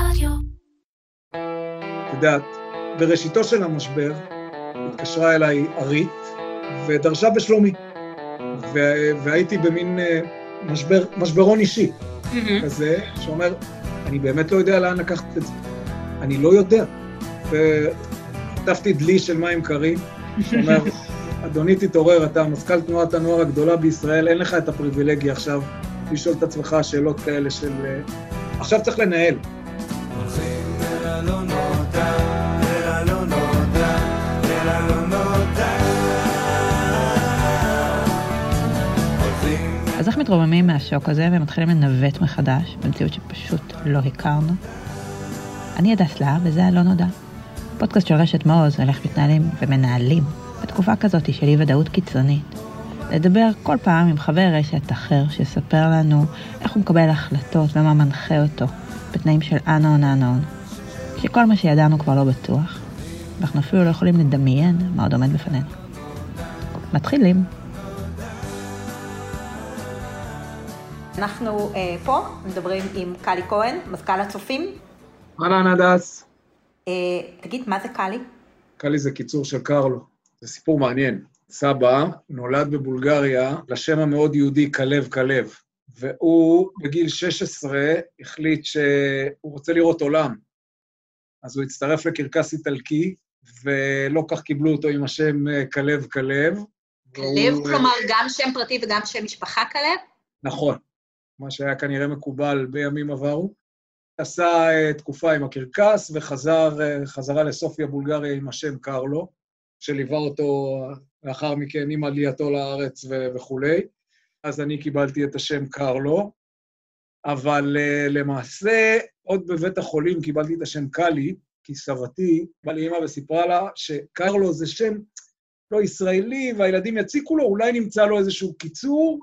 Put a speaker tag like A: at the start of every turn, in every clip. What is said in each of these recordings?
A: רדיו.
B: את יודעת, בראשיתו של המשבר התקשרה אליי ארית ודרשה בשלומי, ו- והייתי במין אה, משבר, משברון אישי כזה, שאומר, אני באמת לא יודע לאן לקחת את זה. אני לא יודע. וכתבתי דלי של מים קרים, שאומר, אדוני תתעורר, אתה מזכ"ל תנועת הנוער הגדולה בישראל, אין לך את הפריבילגיה עכשיו לשאול את עצמך שאלות כאלה של... אה, עכשיו צריך לנהל.
C: מתרוממים מהשוק הזה ומתחילים לנווט מחדש במציאות שפשוט לא הכרנו? אני הדס להב וזה הלא נודע. פודקאסט של רשת מעוז על איך מתנהלים ומנהלים בתקופה כזאת של אי ודאות קיצונית. לדבר כל פעם עם חבר רשת אחר שיספר לנו איך הוא מקבל החלטות ומה מנחה אותו בתנאים של unknown unknown. שכל מה שידענו כבר לא בטוח, ואנחנו אפילו לא יכולים לדמיין מה עוד עומד בפנינו. מתחילים.
D: אנחנו אה, פה מדברים עם קלי כהן, מזכ"ל הצופים.
B: אהלן הדס.
D: אה, תגיד, מה זה קלי?
B: קאלי זה קיצור של קרלו. זה סיפור מעניין. סבא נולד בבולגריה לשם המאוד יהודי כלב כלב, והוא בגיל 16 החליט שהוא רוצה לראות עולם. אז הוא הצטרף לקרקס איטלקי, ולא כך קיבלו אותו עם השם אה, כלב כלב.
D: כלב,
B: והוא, אה,
D: כלומר גם שם פרטי וגם שם משפחה כלב?
B: נכון, מה שהיה כנראה מקובל בימים עברו. עשה אה, תקופה עם הקרקס וחזר אה, חזרה לסופיה, בולגריה, עם השם קרלו, שליווה אותו לאחר מכן עם עלייתו לארץ וכולי. אז אני קיבלתי את השם קרלו, אבל אה, למעשה, עוד בבית החולים קיבלתי את השם קאלי, כי סבתי באה לאמא וסיפרה לה שקרלו זה שם לא ישראלי, והילדים יציקו לו, אולי נמצא לו איזשהו קיצור,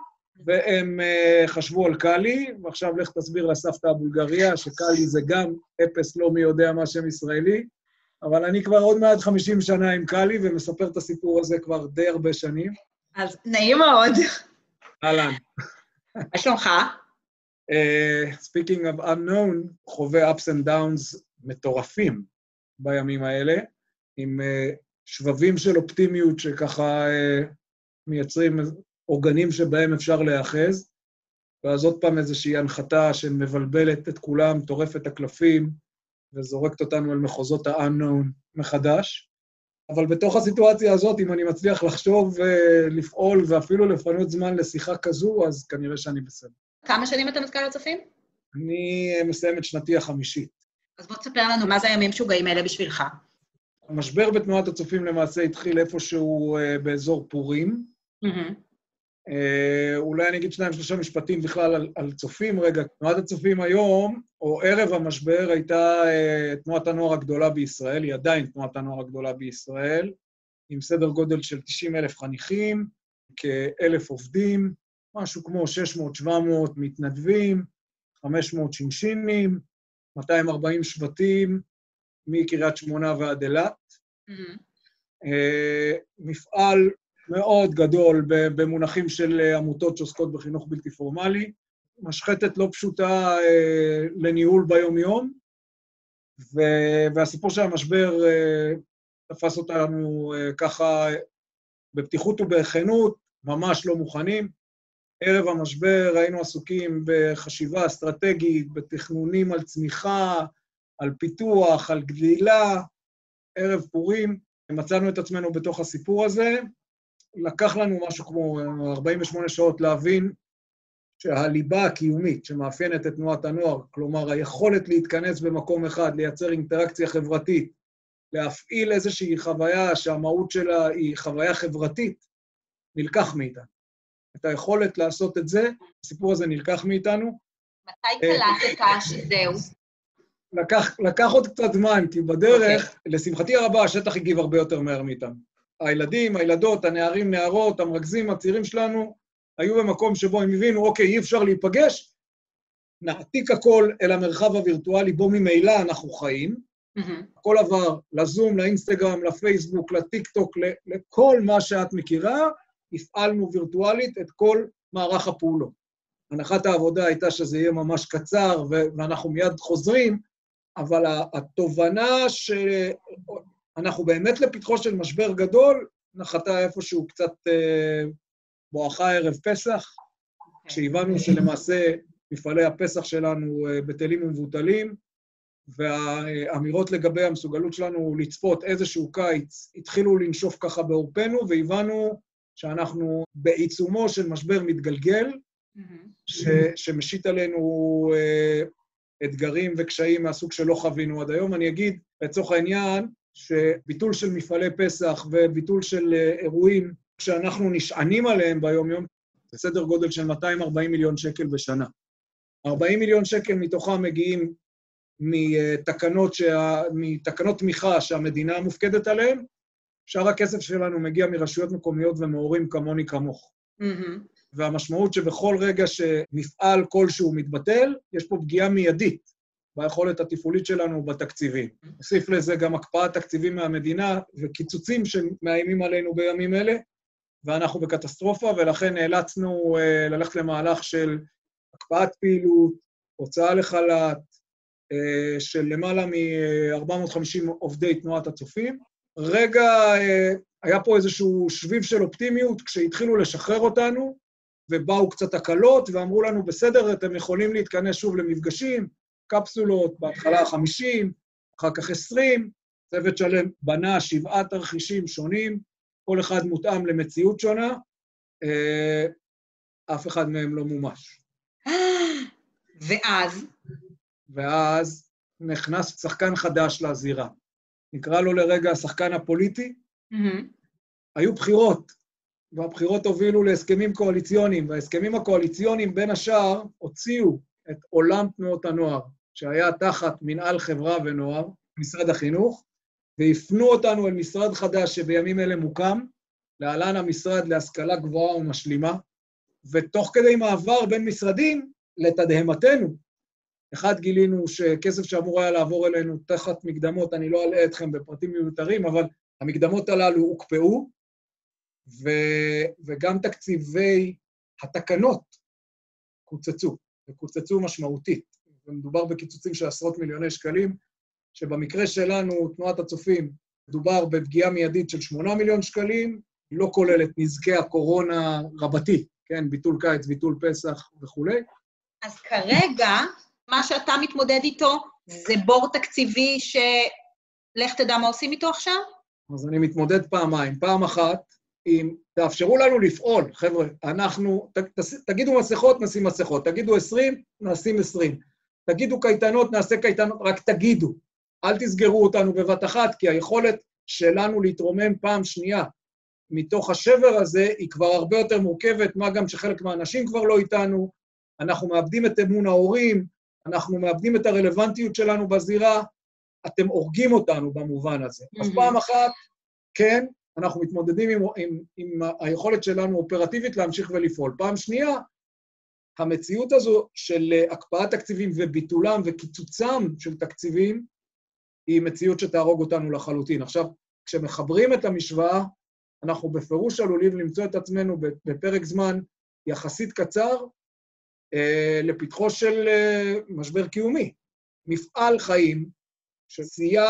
B: והם uh, חשבו על קאלי, ועכשיו לך תסביר לסבתא הבולגריה שקאלי זה גם אפס לא מי יודע מה שם ישראלי, אבל אני כבר עוד מעט 50 שנה עם קאלי ומספר את הסיפור הזה כבר די הרבה שנים.
D: אז נעים מאוד.
B: אהלן.
D: מה שלומך?
B: Uh, speaking of unknown, חווה ups and downs מטורפים בימים האלה, עם uh, שבבים של אופטימיות שככה uh, מייצרים עוגנים שבהם אפשר להיאחז, ואז עוד פעם איזושהי הנחתה שמבלבלת את כולם, טורפת את הקלפים, וזורקת אותנו אל מחוזות ה-unknown מחדש. אבל בתוך הסיטואציה הזאת, אם אני מצליח לחשוב ולפעול ואפילו לפנות זמן לשיחה כזו, אז כנראה שאני בסדר.
D: כמה שנים אתה מזכ"ל הצופים?
B: אני מסיים את שנתי החמישית.
D: אז בוא תספר לנו מה זה הימים משוגעים האלה בשבילך.
B: המשבר בתנועת הצופים למעשה התחיל איפשהו אה, באזור פורים. אה, אולי אני אגיד שניים, שלושה משפטים בכלל על, על צופים. רגע, תנועת הצופים היום, או ערב המשבר, הייתה אה, תנועת הנוער הגדולה בישראל, היא עדיין תנועת הנוער הגדולה בישראל, עם סדר גודל של 90 אלף חניכים, כאלף עובדים, משהו כמו 600-700 מתנדבים, 500 שינשינים, 240 שבטים, מקריית שמונה ועד אילת. אה, מפעל מאוד גדול במונחים של עמותות שעוסקות בחינוך בלתי פורמלי, משחטת לא פשוטה אה, לניהול ביום-יום, והסיפור של המשבר אה, תפס אותנו אה, ככה בפתיחות ובכנות, ממש לא מוכנים. ערב המשבר היינו עסוקים בחשיבה אסטרטגית, בתכנונים על צמיחה, על פיתוח, על גדילה. ערב פורים, מצאנו את עצמנו בתוך הסיפור הזה, לקח לנו משהו כמו 48 שעות להבין שהליבה הקיומית שמאפיינת את תנועת הנוער, כלומר היכולת להתכנס במקום אחד, לייצר אינטראקציה חברתית, להפעיל איזושהי חוויה שהמהות שלה היא חוויה חברתית, נלקח מאיתנו. את היכולת לעשות את זה, הסיפור הזה נלקח מאיתנו.
D: מתי קלטת שזהו?
B: לקח, לקח עוד קצת זמן, כי בדרך, okay. לשמחתי הרבה, השטח הגיב הרבה יותר מהר מאיתנו. הילדים, הילדות, הנערים, נערות, המרכזים, הצעירים שלנו, היו במקום שבו הם הבינו, אוקיי, אי אפשר להיפגש, נעתיק הכל אל המרחב הווירטואלי, בו ממילא אנחנו חיים.
D: Mm-hmm.
B: הכל עבר לזום, לאינסטגרם, לפייסבוק, לטיק-טוק, לכל מה שאת מכירה, הפעלנו וירטואלית את כל מערך הפעולות. הנחת העבודה הייתה שזה יהיה ממש קצר, ואנחנו מיד חוזרים, אבל התובנה שאנחנו באמת לפתחו של משבר גדול, נחתה איפשהו קצת אה, בואכה ערב פסח, כשהבנו שלמעשה מפעלי הפסח שלנו אה, בטלים ומבוטלים, והאמירות לגבי המסוגלות שלנו לצפות איזשהו קיץ התחילו לנשוף ככה בעורפנו, והבנו שאנחנו בעיצומו של משבר מתגלגל, ש, שמשית עלינו אה, אתגרים וקשיים מהסוג שלא חווינו עד היום. אני אגיד, לצורך העניין, שביטול של מפעלי פסח וביטול של אה, אירועים שאנחנו נשענים עליהם ביום-יום, זה סדר גודל של 240 מיליון שקל בשנה. 40 מיליון שקל מתוכם מגיעים מתקנות, שה... מתקנות תמיכה שהמדינה מופקדת עליהן, שאר הכסף שלנו מגיע מרשויות מקומיות ומהורים כמוני כמוך.
D: מהמם.
B: והמשמעות שבכל רגע שמפעל כלשהו מתבטל, יש פה פגיעה מיידית ביכולת התפעולית שלנו בתקציבים. נוסיף לזה גם הקפאת תקציבים מהמדינה וקיצוצים שמאיימים עלינו בימים אלה, ואנחנו בקטסטרופה, ולכן נאלצנו uh, ללכת למהלך של הקפאת פעילות, הוצאה לחל"ת, uh, של למעלה מ-450 עובדי תנועת הצופים. רגע, uh, היה פה איזשהו שביב של אופטימיות כשהתחילו לשחרר אותנו, ובאו קצת הקלות, ואמרו לנו, בסדר, אתם יכולים להתכנס שוב למפגשים, קפסולות, בהתחלה 50, אחר כך 20, צוות שלם בנה שבעה תרחישים שונים, כל אחד מותאם למציאות שונה, אה, אף אחד מהם לא מומש.
D: ואז,
B: ואז נכנס שחקן חדש לזירה. נקרא לו לרגע השחקן הפוליטי.
D: מהמם.
B: היו בחירות, והבחירות הובילו להסכמים קואליציוניים, וההסכמים הקואליציוניים, בין השאר, הוציאו את עולם תנועות הנוער, שהיה תחת מנהל חברה ונוער, משרד החינוך, והפנו אותנו אל משרד חדש שבימים אלה מוקם, להלן המשרד להשכלה גבוהה ומשלימה, ותוך כדי מעבר בין משרדים, לתדהמתנו, אחד, גילינו שכסף שאמור היה לעבור אלינו תחת מקדמות, אני לא אלאה אתכם בפרטים מיותרים, אבל המקדמות הללו הוקפאו, ו, וגם תקציבי התקנות קוצצו, וקוצצו משמעותית. ומדובר בקיצוצים של עשרות מיליוני שקלים, שבמקרה שלנו, תנועת הצופים, מדובר בפגיעה מיידית של 8 מיליון שקלים, לא כוללת נזקי הקורונה רבתי, כן, ביטול קיץ, ביטול פסח וכולי.
D: אז כרגע, מה שאתה מתמודד איתו זה בור תקציבי שלך תדע מה עושים איתו עכשיו?
B: אז אני מתמודד פעמיים. פעם אחת, אם תאפשרו לנו לפעול, חבר'ה, אנחנו, ת, ת, תגידו מסכות, נשים מסכות, תגידו 20, נשים 20, תגידו קייטנות, נעשה קייטנות, רק תגידו. אל תסגרו אותנו בבת אחת, כי היכולת שלנו להתרומם פעם שנייה מתוך השבר הזה היא כבר הרבה יותר מורכבת, מה גם שחלק מהאנשים כבר לא איתנו, אנחנו מאבדים את אמון ההורים, אנחנו מאבדים את הרלוונטיות שלנו בזירה, אתם הורגים אותנו במובן הזה. אז
D: מהמם.
B: פעם אחת, כן, אנחנו מתמודדים עם, עם, עם היכולת שלנו אופרטיבית להמשיך ולפעול. פעם שנייה, המציאות הזו של אה, הקפאת תקציבים וביטולם וקיצוצם של תקציבים, היא מציאות שתהרוג אותנו לחלוטין. עכשיו, כשמחברים את המשוואה, אנחנו בפירוש עלולים למצוא את עצמנו בפרק זמן יחסית קצר אה, לפתחו של אה, משבר קיומי. מפעל חיים שסייע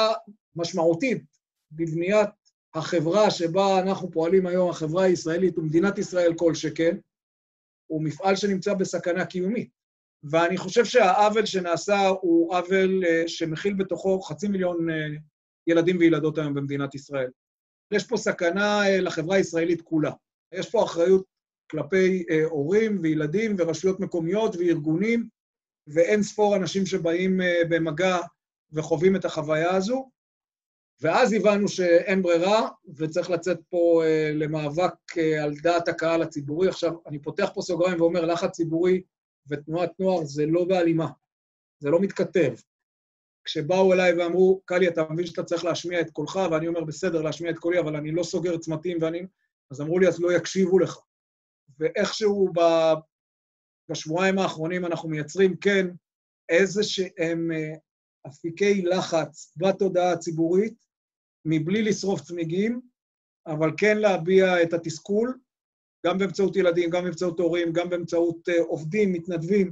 B: משמעותית בבניית החברה שבה אנחנו פועלים היום, החברה הישראלית ומדינת ישראל כל שכן, הוא מפעל שנמצא בסכנה קיומית. ואני חושב שהעוול שנעשה הוא עוול אה, שמכיל בתוכו חצי מיליון אה, ילדים וילדות היום במדינת ישראל. יש פה סכנה אה, לחברה הישראלית כולה. יש פה אחריות כלפי הורים וילדים ורשויות מקומיות וארגונים, ואין ספור אנשים שבאים במגע וחווים את החוויה הזו. ואז הבנו שאין ברירה, וצריך לצאת פה אה, למאבק אה, על דעת הקהל הציבורי. עכשיו, אני פותח פה סוגריים ואומר, לחץ ציבורי ותנועת נוער זה לא בהלימה, זה לא מתכתב. כשבאו אליי ואמרו, קלי, אתה מבין שאתה צריך להשמיע את קולך, ואני אומר, בסדר, להשמיע את קולי, אבל אני לא סוגר צמתים, ואני... אז אמרו לי, אז לא יקשיבו לך. ואיכשהו ב... בשבועיים האחרונים אנחנו מייצרים, כן, איזה שהם אה, אפיקי לחץ בתודעה הציבורית, מבלי לשרוף צמיגים, אבל כן להביע את התסכול, גם באמצעות ילדים, גם באמצעות הורים, גם באמצעות uh, עובדים, מתנדבים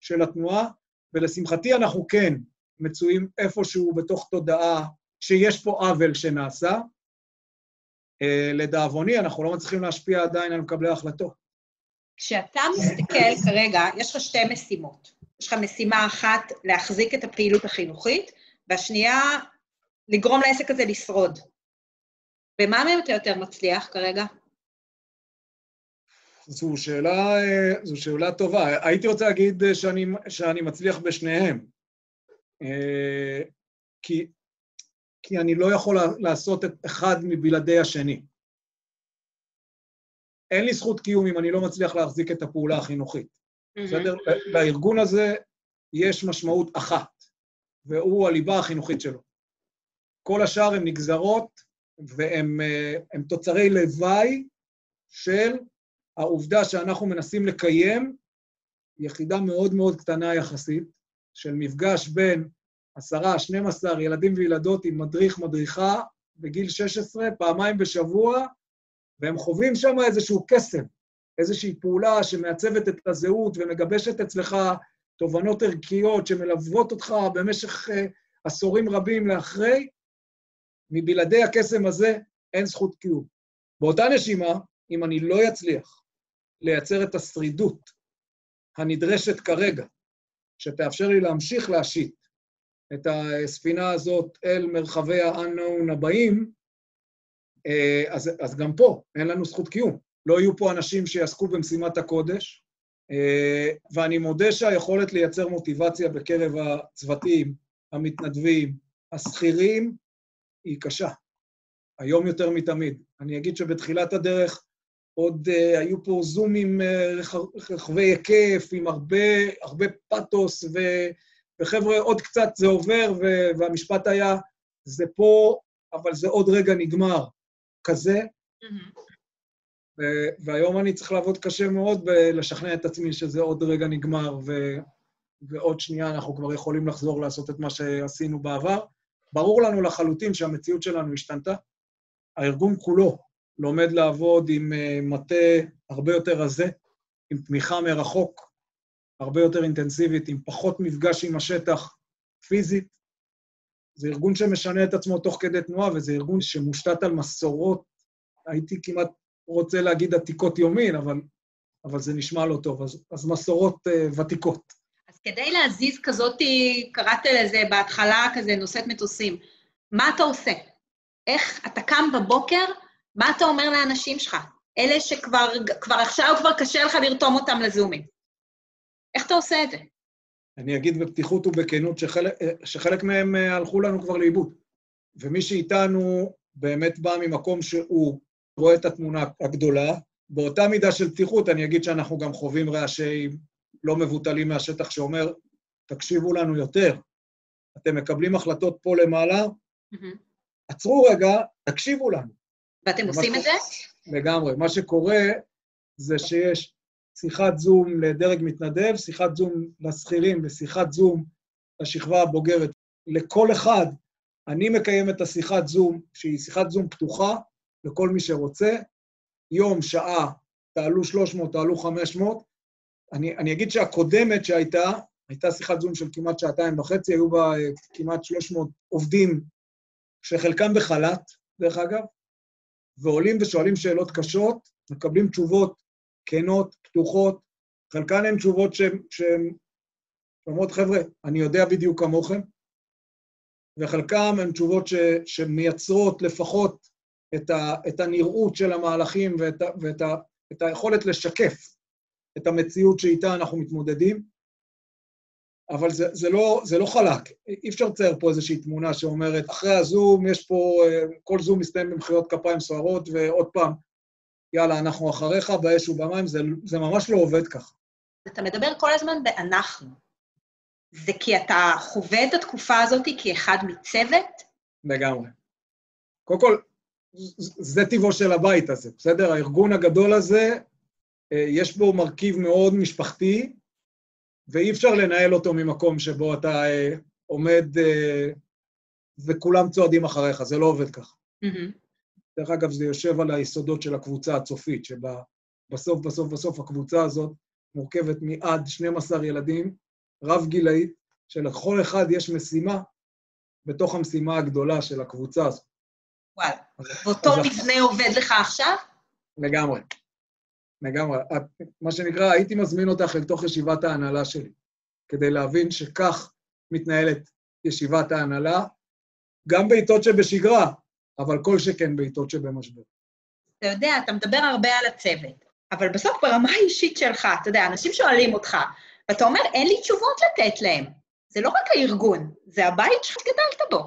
B: של התנועה, ולשמחתי אנחנו כן מצויים איפשהו בתוך תודעה שיש פה עוול שנעשה. אה, לדאבוני, אנחנו לא מצליחים להשפיע עדיין על מקבלי ההחלטות.
D: כשאתה מסתכל כרגע, יש לך שתי משימות. יש לך משימה אחת להחזיק את הפעילות החינוכית, והשנייה, לגרום לעסק הזה לשרוד. במה מהם אתה יותר מצליח כרגע?
B: זו שאלה, אה, זו שאלה טובה. הייתי רוצה להגיד אה, שאני, שאני מצליח בשניהם. אה, כי, כי אני לא יכול לעשות את אחד מבלעדי השני. אין לי זכות קיום אם אני לא מצליח להחזיק את הפעולה החינוכית. בסדר? לארגון הזה יש משמעות אחת, והוא הליבה החינוכית שלו. כל השאר הם נגזרות והם תוצרי לוואי של העובדה שאנחנו מנסים לקיים יחידה מאוד מאוד קטנה יחסית, של מפגש בין עשרה, 12 ילדים וילדות עם מדריך, מדריכה, בגיל 16, פעמיים בשבוע, והם חווים שם איזשהו קסם, איזושהי פעולה שמעצבת את הזהות ומגבשת אצלך תובנות ערכיות שמלוות אותך במשך uh, עשורים רבים לאחרי, מבלעדי הקסם הזה אין זכות קיום. באותה נשימה, אם אני לא אצליח לייצר את השרידות הנדרשת כרגע, שתאפשר לי להמשיך להשיט את הספינה הזאת אל מרחבי ה-unknown הבאים, אה, אז, אז גם פה אין לנו זכות קיום. לא יהיו פה אנשים שיעסקו במשימת הקודש, אה, ואני מודה שהיכולת לייצר מוטיבציה בקרב הצוותים, המתנדבים, השכירים, היא קשה. היום יותר מתמיד. אני אגיד שבתחילת הדרך עוד uh, היו פה זומים uh, רחבי היקף, עם הרבה, הרבה פתוס, ו, וחבר'ה, עוד קצת זה עובר, ו, והמשפט היה, זה פה, אבל זה עוד רגע נגמר, כזה. Mm-hmm. ו, והיום אני צריך לעבוד קשה מאוד בלשכנע את עצמי שזה עוד רגע נגמר, ו, ועוד שנייה אנחנו כבר יכולים לחזור לעשות את מה שעשינו בעבר. ברור לנו לחלוטין שהמציאות שלנו השתנתה. הארגון כולו לומד לעבוד עם אה, מטה הרבה יותר רזה, עם תמיכה מרחוק, הרבה יותר אינטנסיבית, עם פחות מפגש עם השטח פיזית. זה ארגון שמשנה את עצמו תוך כדי תנועה, וזה ארגון שמושתת על מסורות, הייתי כמעט רוצה להגיד עתיקות יומין, אבל, אבל זה נשמע לא טוב, אז, אז מסורות uh, ותיקות.
D: כדי להזיז כזאת, קראת לזה בהתחלה כזה נושאת מטוסים, מה אתה עושה? איך אתה קם בבוקר מה אתה אומר לאנשים שלך? אלה שכבר כבר עכשיו כבר קשה לך לרתום אותם לזומים. איך אתה עושה את זה?
B: אני אגיד בפתיחות ובכנות שחלק, שחלק מהם אה, הלכו לנו כבר לאיבוד. ומי שאיתנו באמת בא ממקום שהוא רואה את התמונה הגדולה. באותה מידה של פתיחות, אני אגיד שאנחנו גם חווים רעשי לא מבוטלים מהשטח שאומר, תקשיבו לנו יותר. אתם מקבלים החלטות פה למעלה, mm-hmm. עצרו רגע, תקשיבו לנו.
D: ואתם עושים את זה?
B: לגמרי. מה שקורה זה שיש שיחת זום לדרג מתנדב, שיחת זום לשכירים ושיחת זום לשכבה הבוגרת. לכל אחד, אני מקיים את השיחת זום, שהיא שיחת זום פתוחה לכל מי שרוצה. יום, שעה, תעלו 300, תעלו 500. אני, אני אגיד שהקודמת שהייתה, הייתה שיחת זום של כמעט שעתיים וחצי, היו בה אה, כמעט 300 עובדים, שחלקם בחל"ת, דרך אגב, ועולים ושואלים שאלות קשות, מקבלים תשובות כנות, פתוחות, חלקן הן תשובות שהן אומרות, חבר'ה, אני יודע בדיוק כמוכם, וחלקן הן תשובות ש, שמייצרות לפחות את, ה, את הנראות של המהלכים ואת, ה, ואת ה, את היכולת לשקף את המציאות שאיתה אנחנו מתמודדים. אבל זה, זה, לא, זה לא חלק. אי אפשר לצייר פה איזושהי תמונה שאומרת, אחרי הזום יש פה, אה, כל זום מסתיים במחיאות כפיים סוערות, ועוד פעם, יאללה, אנחנו אחריך, באש ובמים, זה, זה ממש לא עובד ככה.
D: אתה מדבר כל הזמן ב"אנחנו". זה כי אתה חווה את התקופה הזאת כאחד מצוות?
B: לגמרי. קודם כל, זה טבעו של הבית הזה, בסדר? הארגון הגדול הזה, יש בו מרכיב מאוד משפחתי, ואי אפשר לנהל אותו ממקום שבו אתה אה, עומד אה, וכולם צועדים אחריך, זה לא עובד ככה. Mm-hmm. דרך אגב, זה יושב על היסודות של הקבוצה הצופית, שבה בסוף, בסוף, הקבוצה הזאת מורכבת מעד 12 ילדים, רב-גילאית, שלכל אחד יש משימה בתוך המשימה הגדולה של הקבוצה הזאת.
D: וואלה. ואותו מבנה עובד לך עכשיו?
B: לגמרי. לגמרי. את, מה שנקרא, הייתי מזמין אותך אל תוך ישיבת ההנהלה שלי, כדי להבין שכך מתנהלת ישיבת ההנהלה, גם בעיתות שבשגרה, אבל כל שכן בעיתות שבמשבר.
D: אתה יודע, אתה מדבר הרבה על הצוות, אבל בסוף ברמה האישית שלך, אתה יודע, אנשים שואלים אותך, ואתה אומר, אין לי תשובות לתת להם. זה לא רק הארגון, זה הבית שגדלת בו.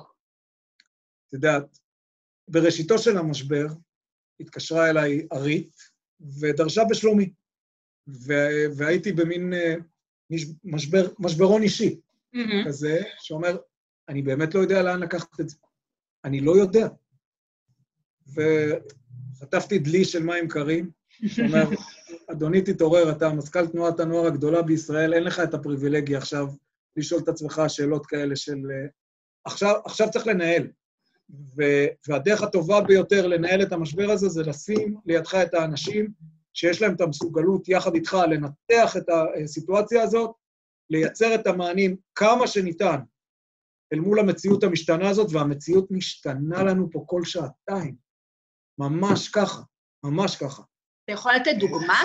B: את יודעת, בראשיתו של המשבר התקשרה אליי ארית ודרשה בשלומי, ו- והייתי במין מש- משבר, משברון אישי כזה, שאומר, אני באמת לא יודע לאן לקחת את זה. אני לא יודע. וחטפתי דלי של מים קרים, שאומר, אדוני, תתעורר, אתה מזכ"ל תנועת הנוער הגדולה בישראל, אין לך את הפריבילגיה עכשיו לשאול את עצמך שאלות כאלה של... אה, עכשיו, עכשיו צריך לנהל. ו, והדרך הטובה ביותר לנהל את המשבר הזה זה לשים לידך את האנשים שיש להם את המסוגלות יחד איתך לנתח את הסיטואציה הזאת, לייצר את המענים כמה שניתן אל מול המציאות המשתנה הזאת, והמציאות משתנה לנו פה כל שעתיים. ממש ככה, ממש ככה.
D: אתה יכול לתת דוגמה?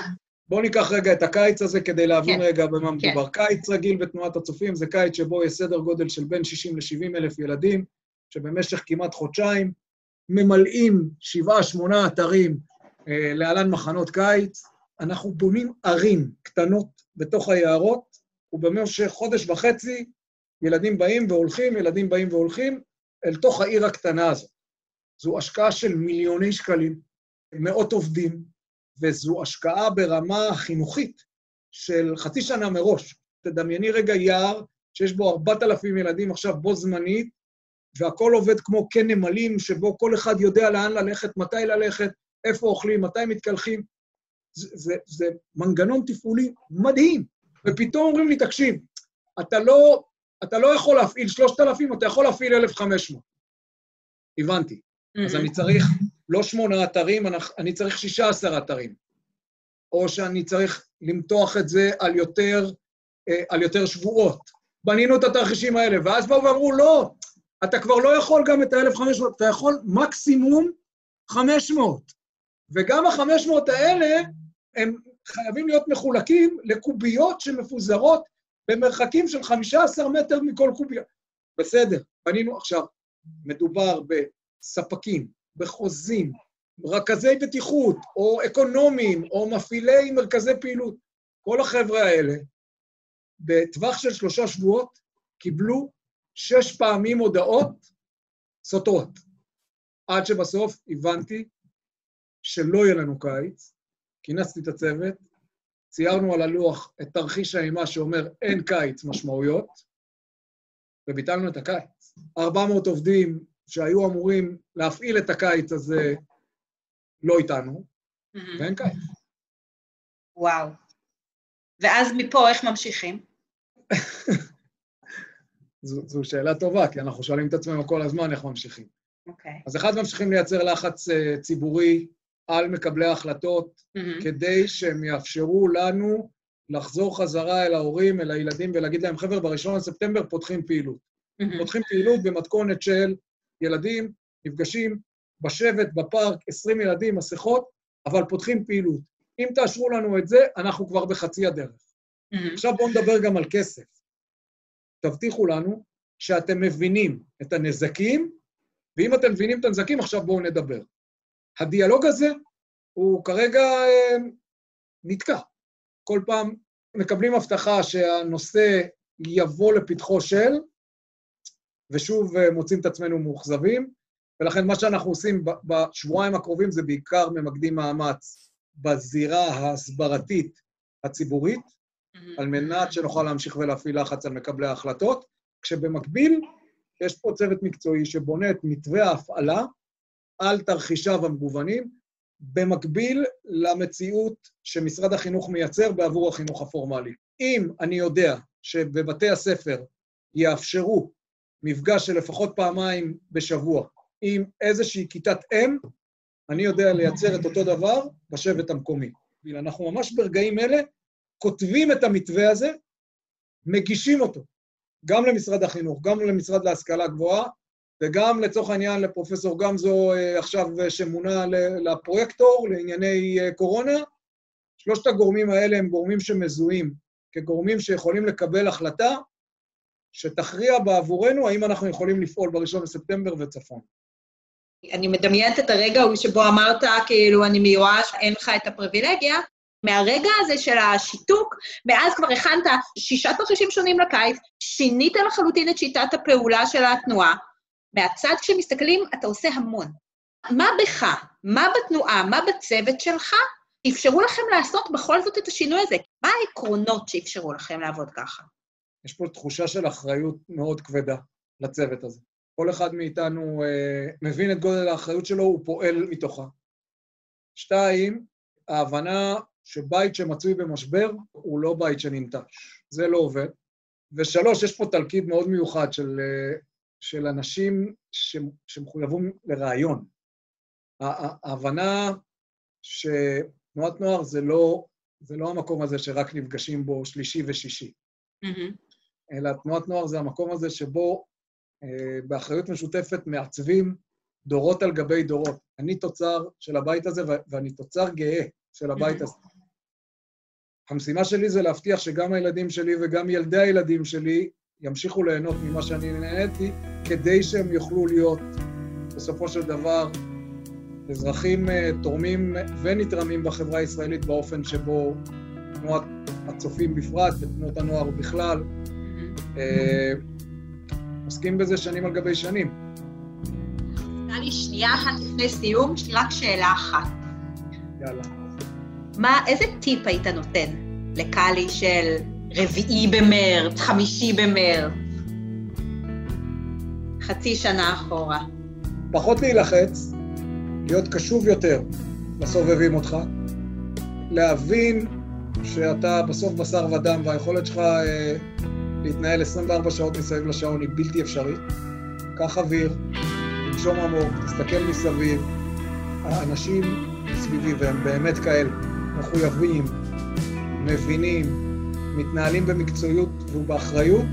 B: בואו ניקח רגע את הקיץ הזה כדי להבין
D: כן,
B: רגע במה
D: כן.
B: מדובר. קיץ רגיל בתנועת הצופים זה קיץ שבו יש סדר גודל של בין 60 ל-70 אלף ילדים, שבמשך כמעט חודשיים ממלאים שבעה, שמונה אתרים אה, להלן מחנות קיץ. אנחנו בונים ערים קטנות בתוך היערות, ובמשך חודש וחצי ילדים באים והולכים, ילדים באים והולכים, אל תוך העיר הקטנה הזאת. זו השקעה של מיליוני שקלים, מאות עובדים, וזו השקעה ברמה חינוכית של חצי שנה מראש. תדמייני רגע יער שיש בו 4,000 ילדים עכשיו בו זמנית, והכול עובד כמו קן נמלים, שבו כל אחד יודע לאן ללכת, מתי ללכת, איפה אוכלים, מתי מתקלחים. זה, זה, זה מנגנון תפעולי מדהים. ופתאום אומרים לי, תקשיב, אתה לא, אתה לא יכול להפעיל 3,000, אתה יכול להפעיל 1,500. הבנתי. אז אני צריך לא שמונה אתרים, אני- אני צריך 16 אתרים. או שאני צריך למתוח את זה על יותר, אה, על יותר שבועות. בנינו את התרחישים האלה, ואז באו ואמרו, לא, אתה כבר לא יכול גם את ה-1,500, אתה יכול מקסימום 500. וגם ה-500 האלה, הם חייבים להיות מחולקים לקוביות שמפוזרות במרחקים של 15 מטר מכל קוביה. בסדר, בנינו עכשיו, מדובר בספקים, בחוזים, רכזי בטיחות, או אקונומיים, או מפעילי מרכזי פעילות. כל החבר'ה האלה, בטווח של שלושה שבועות, קיבלו שש פעמים הודעות סותרות. עד שבסוף הבנתי שלא יהיה לנו קיץ, כינסתי את הצוות, ציירנו על הלוח את תרחיש האימה שאומר אין קיץ משמעויות, וביטלנו את הקיץ. 400 עובדים שהיו אמורים להפעיל את הקיץ הזה לא איתנו, ואין קיץ.
D: וואו. ואז מפה איך ממשיכים?
B: זו, זו שאלה טובה, כי אנחנו שואלים את עצמנו כל הזמן איך ממשיכים.
D: אוקיי.
B: אז אחד, ממשיכים לייצר לחץ אה, ציבורי על מקבלי ההחלטות, כדי שהם יאפשרו לנו לחזור חזרה אל ההורים, אל הילדים, ולהגיד להם, חבר'ה, בראשון לספטמבר פותחים פעילות. פותחים פעילות במתכונת של ילדים נפגשים בשבט, בפארק, 20 ילדים, מסכות, אבל פותחים פעילות. אם תאשרו לנו את זה, אנחנו כבר בחצי הדרך. עכשיו בואו נדבר גם על כסף. תבטיחו לנו שאתם מבינים את הנזקים, ואם אתם מבינים את הנזקים, עכשיו בואו נדבר. הדיאלוג הזה הוא כרגע אה, נתקע. כל פעם מקבלים הבטחה שהנושא יבוא לפתחו של, ושוב אה, מוצאים את עצמנו מאוכזבים, ולכן מה שאנחנו עושים בשבועיים הקרובים זה בעיקר ממקדים מאמץ בזירה ההסברתית הציבורית, על מנת שנוכל להמשיך ולהפעיל לחץ על מקבלי ההחלטות, כשבמקביל יש פה צוות מקצועי שבונה את מתווה ההפעלה על תרחישיו המגוונים, במקביל למציאות שמשרד החינוך מייצר בעבור החינוך הפורמלי. אם אני יודע שבבתי הספר יאפשרו מפגש של לפחות פעמיים בשבוע עם איזושהי כיתת אם, אני יודע לייצר את אותו דבר בשבט המקומי. אנחנו ממש ברגעים אלה כותבים את המתווה הזה, מגישים אותו גם למשרד החינוך, גם למשרד להשכלה גבוהה, וגם לצורך העניין לפרופסור גמזו אה, עכשיו אה, שמונה לפרויקטור לענייני אה, קורונה. שלושת הגורמים האלה הם גורמים שמזוהים כגורמים שיכולים לקבל החלטה שתכריע בעבורנו האם אנחנו יכולים לפעול ב-1 בספטמבר וצפון.
D: אני מדמיינת את הרגע שבו אמרת, כאילו, אני מיואש, אין לך את הפריבילגיה. מהרגע הזה של השיתוק, מאז כבר הכנת שישה תרחישים שונים לקיץ, שינית לחלוטין את שיטת הפעולה של התנועה. מהצד כשמסתכלים, אתה עושה המון. מה בך, מה בתנועה, מה בצוות שלך, אפשרו לכם לעשות בכל זאת את השינוי הזה? מה העקרונות שאפשרו לכם לעבוד ככה?
B: יש פה תחושה של אחריות מאוד כבדה לצוות הזה. כל אחד מאיתנו אה, מבין את גודל האחריות שלו, הוא פועל מתוכה. שתיים, ההבנה שבית שמצוי במשבר הוא לא בית שננטש. זה לא עובד. ושלוש, יש פה תלכיד מאוד מיוחד של, אה, של אנשים ש, שמחויבים לרעיון. ההבנה שתנועת נוער זה לא, זה לא המקום הזה שרק נפגשים בו שלישי ושישי. אלא תנועת נוער זה המקום הזה שבו אה, באחריות משותפת מעצבים דורות על גבי דורות. אני תוצר של הבית הזה ואני תוצר גאה של הבית הזה. המשימה שלי זה להבטיח שגם הילדים שלי וגם ילדי הילדים שלי ימשיכו ליהנות ממה שאני נהניתי, כדי שהם יוכלו להיות בסופו של דבר אזרחים אה, תורמים ונתרמים בחברה הישראלית באופן שבו תנועת הצופים בפרט ותנועות הנוער בכלל אה, עוסקים בזה שנים על גבי שנים.
D: נראה לי שנייה אחת לפני סיום, יש לי רק שאלה אחת.
B: יאללה.
D: מה, איזה טיפ היית נותן לקאלי של רביעי במרץ, חמישי במרץ? חצי שנה אחורה.
B: פחות להילחץ, להיות קשוב יותר לסובבים אותך, להבין שאתה בסוף בשר ודם והיכולת שלך אה, להתנהל 24 שעות מסביב לשעון היא בלתי אפשרית. קח אוויר, תנשום עמוק, תסתכל מסביב. האנשים סביבי, והם באמת כאלה, מחויבים, מבינים, מתנהלים במקצועיות ובאחריות,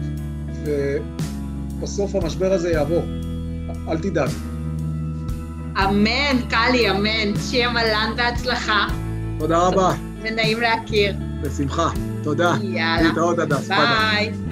B: ובסוף המשבר הזה יעבור. אל תדאג.
D: אמן, קאלי, אמן. שיהיה מלן בהצלחה.
B: תודה רבה.
D: ונעים להכיר.
B: בשמחה. תודה.
D: יאללה.
B: להתראות, הדס.
D: ביי.